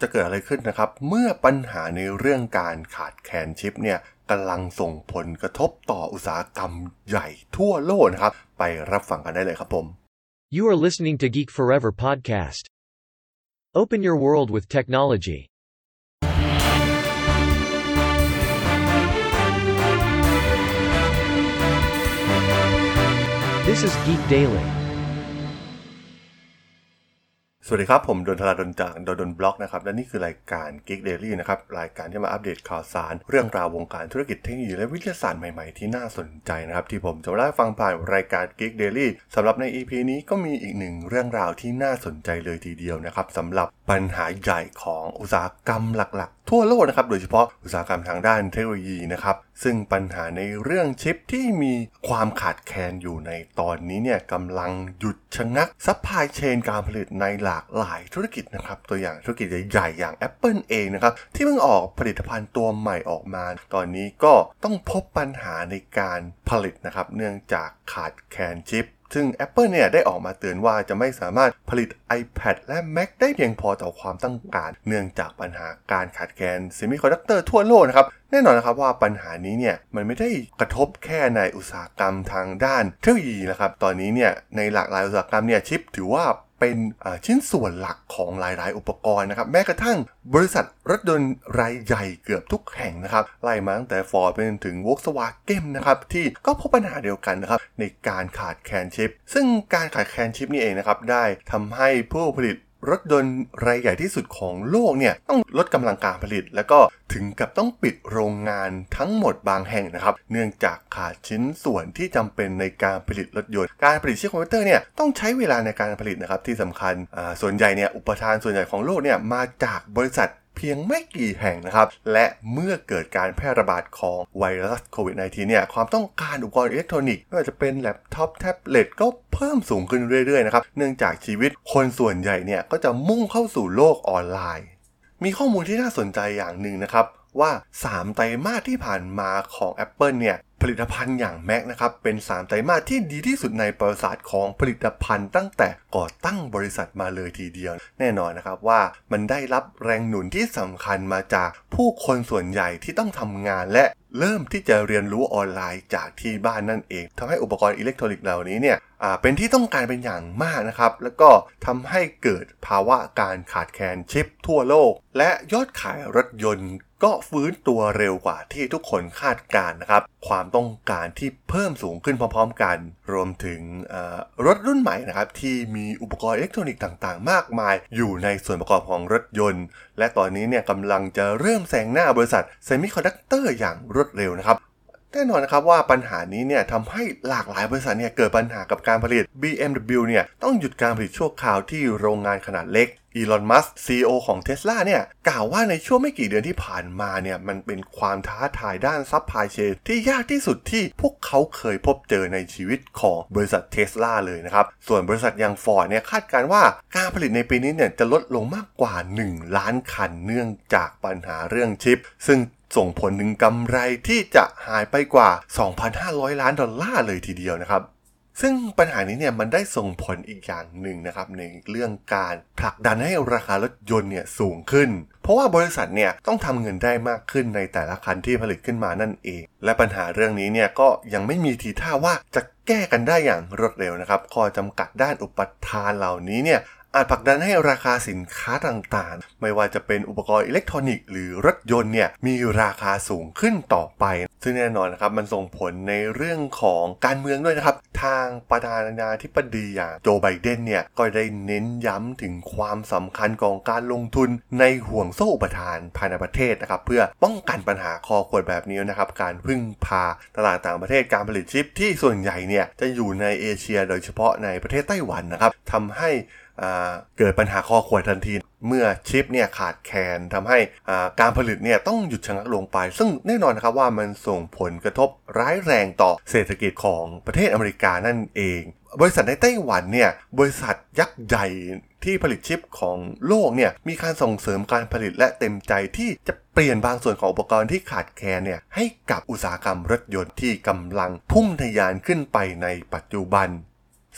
จะเกิดอะไรขึ้นนะครับ เมื่อปัญหาในเรื่องการขาดแคลนชิปเนี่ยกำลังส่งผลกระทบต่ออุตสาหกรรมใหญ่ทั่วโลกนะครับ ไปรับฟังกันได้เลยครับผม You are listening to Geek Forever podcast. Open your world with technology. This is Geek Daily. สวัสดีครับ ผมดนทราดนจากดนดนบล็อกนะครับ และนี่คือรายการ Geek Daily นะครับ รายการที่มาอัปเดตข่าวสาร เรื่องราววงการธุรกิจเทคโนโลยีและวิทยาศาสตร์ใหม่ๆ ที่น่าสนใจนะครับ ที่ผมจะมาเล่าฟังผ่านรายการ Geek Daily สำหรับใน EP นี้ก็มีอีกหนึ่งเรื่องราวที่น่าสนใจเลยทีเดียวนะครับสำหรับปัญหาใหญ่ของอุตสาหกรรมหลัก ทั่วโลกนะครับ โดยเฉพาะอุตสาหกรรมทางด้านเทคโนโลยีนะครับ ซึ่งปัญหาในเรื่องชิปที่มีความขาดแคลนอยู่ในตอนนี้เนี่ยกำลังหยุดชะงัก supply chain การผลิตในหลากหลายธุรกิจนะครับ ตัวอย่างธุรกิจใหญ่ๆอย่าง Apple เองนะครับ ที่เพิ่งออกผลิตภัณฑ์ตัวใหม่ออกมา ตอนนี้ก็ต้องพบปัญหาในการผลิตนะครับ เนื่องจากขาดแคลนชิป ซึ่ง Apple เนี่ยได้ออกมาเตือนว่าจะไม่สามารถผลิต iPad และ Mac ได้เพียงพอต่อความต้องการ เนื่องจากปัญหาการขาดแคลนเซมิคอนดักเตอร์ทั่วโลกนะครับแน่นอนนะครับว่าปัญหานี้เนี่ยมันไม่ได้กระทบแค่ในอุตสาหกรรมทางด้านเทคโนโลยีนะครับตอนนี้เนี่ยในหลากหลายอุตสาหกรรมเนี่ยชิปถือว่า เป็นชิ้นส่วนหลักของหลาย ๆ อุปกรณ์นะครับ แม้กระทั่งบริษัทรถยนต์รายใหญ่เกือบทุกแห่งนะครับ ไล่มาตั้งแต่ Ford ไปจนถึง Volkswagen นะครับที่ก็พบปัญหาเดียวกันนะครับในการขาดแคลนชิป ซึ่งการขาดแคลนชิปนี่เองนะครับได้ทำให้ผู้ผลิต รถยนต์รายใหญ่ที่สุดของโลกเนี่ยต้องลดกำลังการผลิต แล้วก็ถึงกับต้องปิดโรงงานทั้งหมดบางแห่งนะครับ เนื่องจากขาดชิ้นส่วนที่จำเป็นในการผลิตรถยนต์การผลิตชิปคอมพิวเตอร์เนี่ยต้องใช้เวลาในการผลิตนะครับที่สำคัญส่วนใหญ่เนี่ยอุปทานส่วนใหญ่ของโลกเนี่ยมาจากบริษัท เพียงไม่กี่แห่งนะครับ และเมื่อเกิดการแพร่ระบาดของไวรัสโควิด -19 เนี่ยความต้องการอุปกรณ์อิเล็กทรอนิกส์ไม่ว่าจะเป็นแล็ปท็อปแท็บเล็ตก็เพิ่มสูงขึ้นเรื่อยๆนะครับเนื่องจากชีวิตคนส่วนใหญ่เนี่ยก็จะมุ่งเข้าสู่โลกออนไลน์ มีข้อมูลที่น่าสนใจอย่างหนึ่งนะครับว่า 3 ไตรมาสที่ผ่านมาของ Apple เนี่ย ผลิตภัณฑ์อย่าง Mac นะครับเป็น 3 ไตรมาสที่ดีที่สุดในประวัติศาสตร์ของผลิตภัณฑ์ตั้งแต่ก่อตั้งบริษัทมาเลยทีเดียว แน่นอนนะครับว่ามันได้รับแรงหนุนที่สำคัญมาจากผู้คนส่วนใหญ่ที่ต้องทำงานและเริ่มที่จะเรียนรู้ออนไลน์จากที่บ้านนั่นเองทำให้อุปกรณ์อิเล็กทรอนิกส์เหล่านี้เนี่ยเป็นที่ต้องการเป็นอย่างมากนะครับ แล้วก็ทำให้เกิดภาวะการขาดแคลนชิปทั่วโลก และยอดขายรถยนต์ ก็ฟื้นตัวเร็วกว่าที่ทุกคนคาดการณ์นะครับ ความต้องการที่เพิ่มสูงขึ้นพร้อมๆกัน รวมถึงรถรุ่นใหม่นะครับที่มีอุปกรณ์อิเล็กทรอนิกส์ต่างๆ มากมาย อยู่ในส่วนประกอบของรถยนต์ และตอนนี้เนี่ยกำลังจะเริ่มแซงหน้าบริษัทเซมิคอนดักเตอร์อย่างรวดเร็วนะครับ แน่นอนนะครับว่าปัญหานี้เนี่ยทำให้หลากหลายบริษัทเนี่ยเกิดปัญหากับการผลิต BMW เนี่ยต้องหยุดการผลิตชั่วคราวที่โรงงานขนาดเล็กอีลอน มัสก์ CEO ของ Tesla เนี่ยกล่าวว่าในช่วงไม่กี่เดือนที่ผ่านมาเนี่ยมันเป็นความท้าทายด้าน supply chain ที่ยากที่สุดที่พวกเขาเคยพบเจอในชีวิตของบริษัท Tesla เลยนะครับ ส่วนบริษัทอย่าง Ford เนี่ยคาดการณ์ว่าการผลิตในปีนี้เนี่ยจะลดลงมากกว่า 1 ล้านคันเนื่องจากปัญหาเรื่องชิป ซึ่ง ส่งผลถึงกำไรที่จะหายไปกว่า 2,500 ล้านดอลลาร์เลยทีเดียวนะครับ ซึ่งปัญหานี้เนี่ยมันได้ส่งผลอีกอย่างหนึ่งนะครับในเรื่องการผลักดันให้ราคารถยนต์เนี่ยสูงขึ้น เพราะว่าบริษัทเนี่ยต้องทำเงินได้มากขึ้นในแต่ละคันที่ผลิตขึ้นมานั่นเอง และปัญหาเรื่องนี้เนี่ยก็ยังไม่มีทีท่าว่าจะแก้กันได้อย่างรวดเร็วนะครับข้อจำกัดด้านอุปทานเหล่านี้เนี่ย อาจผลักดันให้ราคาสินค้าต่างๆ ไม่ว่าจะเป็นอุปกรณ์อิเล็กทรอนิกส์หรือรถยนต์เนี่ยมีราคาสูงขึ้นต่อไป ซึ่งแน่นอนนะครับมันส่งผลในเรื่องของการเมืองด้วยนะครับ ทางประธานาธิบดีอย่างโจไบเดนเนี่ยก็ได้เน้นย้ำถึงความสำคัญของการลงทุนในห่วงโซ่อุปทานภายในประเทศนะครับเพื่อป้องกันปัญหาคอขวดแบบนี้นะครับการพึ่งพาตลาดต่างประเทศการผลิตชิปที่ส่วนใหญ่เนี่ยจะอยู่ในเอเชียโดยเฉพาะในประเทศไต้หวันนะครับทำให้ เกิดปัญหาข้อขวดทันที เมื่อชิปเนี่ยขาดแคลนทำให้การผลิตเนี่ยต้องหยุดชะงักลงไป ซึ่งแน่นอนนะครับว่ามันส่งผลกระทบร้ายแรงต่อเศรษฐกิจของประเทศอเมริกานั่นเอง บริษัทในไต้หวันเนี่ยบริษัทยักษ์ใหญ่ที่ผลิตชิปของโลกเนี่ยมีการส่งเสริมการผลิตและเต็มใจที่จะเปลี่ยนบางส่วนของอุปกรณ์ที่ขาดแคลนเนี่ยให้กับอุตสาหกรรมรถยนต์ที่กำลังพุ่งทะยานขึ้นไปในปัจจุบัน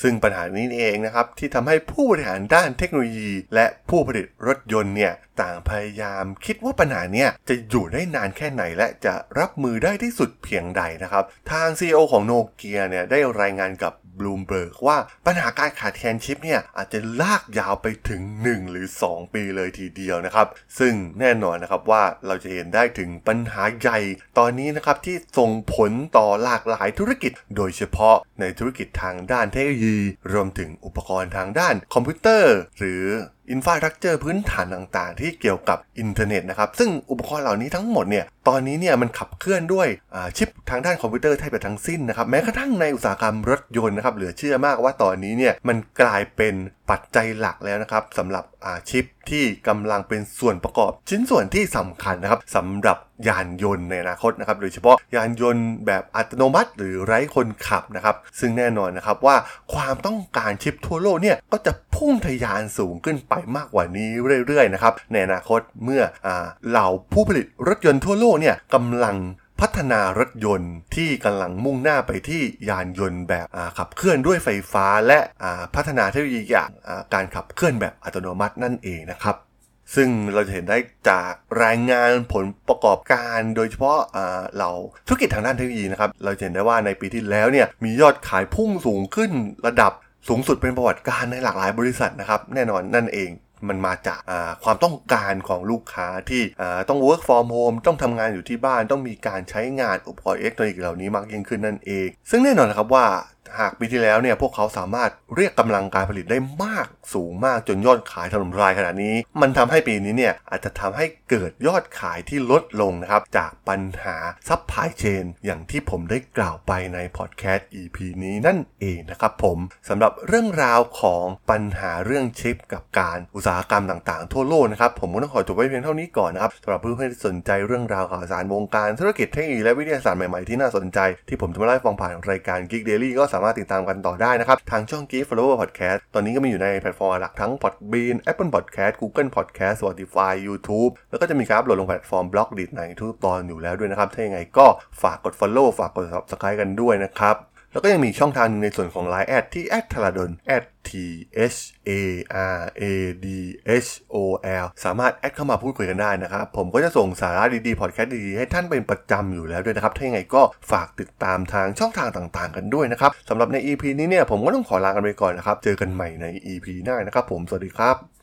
ซึ่งปัญหานี้เองนะครับที่ทำให้ผู้บริหารด้านเทคโนโลยี และผู้ผลิตรถยนต์เนี่ยต่างพยายามคิดว่าปัญหาเนี้ยจะอยู่ได้นานแค่ไหนและจะรับมือได้ที่สุดเพียงใดนะครับ ทาง CEO ของโนเกียเนี่ยได้รายงานกับ บลูมเบิร์กว่าปัญหาการขาดแคลนชิปเนี่ยอาจจะลากยาวไปถึง 1 หรือ 2 ปีเลยทีเดียวนะครับ ซึ่งแน่นอนนะครับว่าเราจะเห็นได้ถึงปัญหาใหญ่ตอนนี้นะครับที่ส่งผลต่อหลากหลายธุรกิจ โดยเฉพาะในธุรกิจทางด้านเทคโนโลยี รวมถึงอุปกรณ์ทางด้านคอมพิวเตอร์ หรือ infrastructure พื้นฐานต่างๆ ที่เกี่ยวกับอินเทอร์เน็ตนะครับ ซึ่งอุปกรณ์เหล่านี้ทั้งหมดเนี่ย ตอนนี้เนี่ยมันขับเคลื่อนด้วยชิปทางด้านคอมพิวเตอร์แทบจะทั้งสิ้นนะครับ แม้กระทั่งในอุตสาหกรรมรถยนต์นะครับ เหลือเชื่อมากว่าตอนนี้เนี่ยมันกลายเป็นปัจจัยหลักแล้วนะครับสำหรับชิปที่กำลังเป็นส่วนประกอบชิ้นส่วนที่สำคัญนะครับสำหรับยานยนต์ในอนาคตนะครับโดยเฉพาะยานยนต์แบบอัตโนมัติ หรือไร้คนขับนะครับซึ่งแน่นอนนะครับว่าความต้องการชิปทั่วโลกเนี่ยก็จะ พุ่งทะยานสูงขึ้นไปมากกว่านี้เรื่อยๆนะครับในอนาคตเมื่ออเหล่าผู้ผลิตรถยนต์ทั่วโลกเนี่ยกำลังพัฒนารถยนต์ที่กำลังมุ่งหน้าไปที่ยานยนต์แบบขับเคลื่อนด้วยไฟฟ้า และพัฒนาเทคโนโลยีอย่างการขับเคลื่อนแบบอัตโนมัตินั่นเองนะครับซึ่งเราจะเห็นได้จากรายงานผลประกอบการโดยเฉพาะเหล่าธุรกิจทางด้านเทคโนโลยีนะครับ เราจะเห็นได้ว่าในปีที่แล้วเนี่ยมียอดขายพุ่งสูงขึ้นระดับ สูงสุดเป็นประวัติการในหลากหลายบริษัทนะครับแน่นอนนั่นเองมันมาจากความต้องการของลูกค้าที่ต้อง work from home ต้องทำงานอยู่ที่บ้านต้องมีการใช้งานอุปกรณ์อิเล็กทรอนิกส์เหล่านี้มากยิ่งขึ้นนั่นเอง ซึ่งแน่นอนนะครับว่า หากปีที่แล้วเนี่ยพวกเขาสามารถเรียกกำลังการผลิตได้มากสูงมากจนยอดขายถล่มทลายขนาดนี้ มันทำให้ปีนี้เนี่ยอาจจะทำให้เกิดยอดขายที่ลดลงนะครับ จากปัญหาซัพพลายเชนอย่างที่ผมได้กล่าวไปในพอดแคสต์ EP นี้นั่นเองนะครับผมสำหรับเรื่องราวของปัญหาเรื่องชิปกับการอุตสาหกรรมต่างๆ ทั่วโลกนะครับ ผมก็ต้องขอจบไว้เพียงเท่านี้ก่อนนะครับสำหรับเพื่อนๆที่สนใจเรื่องราวข่าวสารวงการธุรกิจเทคโนโลยีและวิทยาศาสตร์ใหม่ๆที่น่าสนใจที่ผมจะมาเล่าให้ฟังผ่านรายการ Geek Daily ก็สามารถติดตามกันต่อได้นะครับ ทางช่อง Geek Forever Podcast ตอนนี้ก็มีอยู่ในแพลตฟอร์มหลักทั้ง Podbean Apple Podcast Google Podcast Spotify YouTube แล้วก็จะมีการอัปโหลดลงแพลตฟอร์ม Blockdit ในทุกตอนอยู่แล้วด้วยนะครับ ถ้าอย่างไรก็ฝากกด Follow ฝากกด Subscribe กันด้วยนะครับ แล้วก็ยังมีช่องทางนึงในส่วนของ Line แอดที่แอดทาราดน T H A R A D H O L สามารถแอดเข้ามาพูดคุยกันได้นะครับ ผมก็จะส่งสาระดีๆ พอดแคสต์ดีๆ ให้ท่านเป็นประจำอยู่แล้วด้วยนะครับ ถ้าอย่างไรก็ฝากติดตามทางช่องทางต่างๆ กันด้วยนะครับสำหรับใน EP นี้เนี่ยผมก็ต้องขอลากันไปก่อนนะครับ เจอกันใหม่ใน EP หน้านะครับผมสวัสดีครับ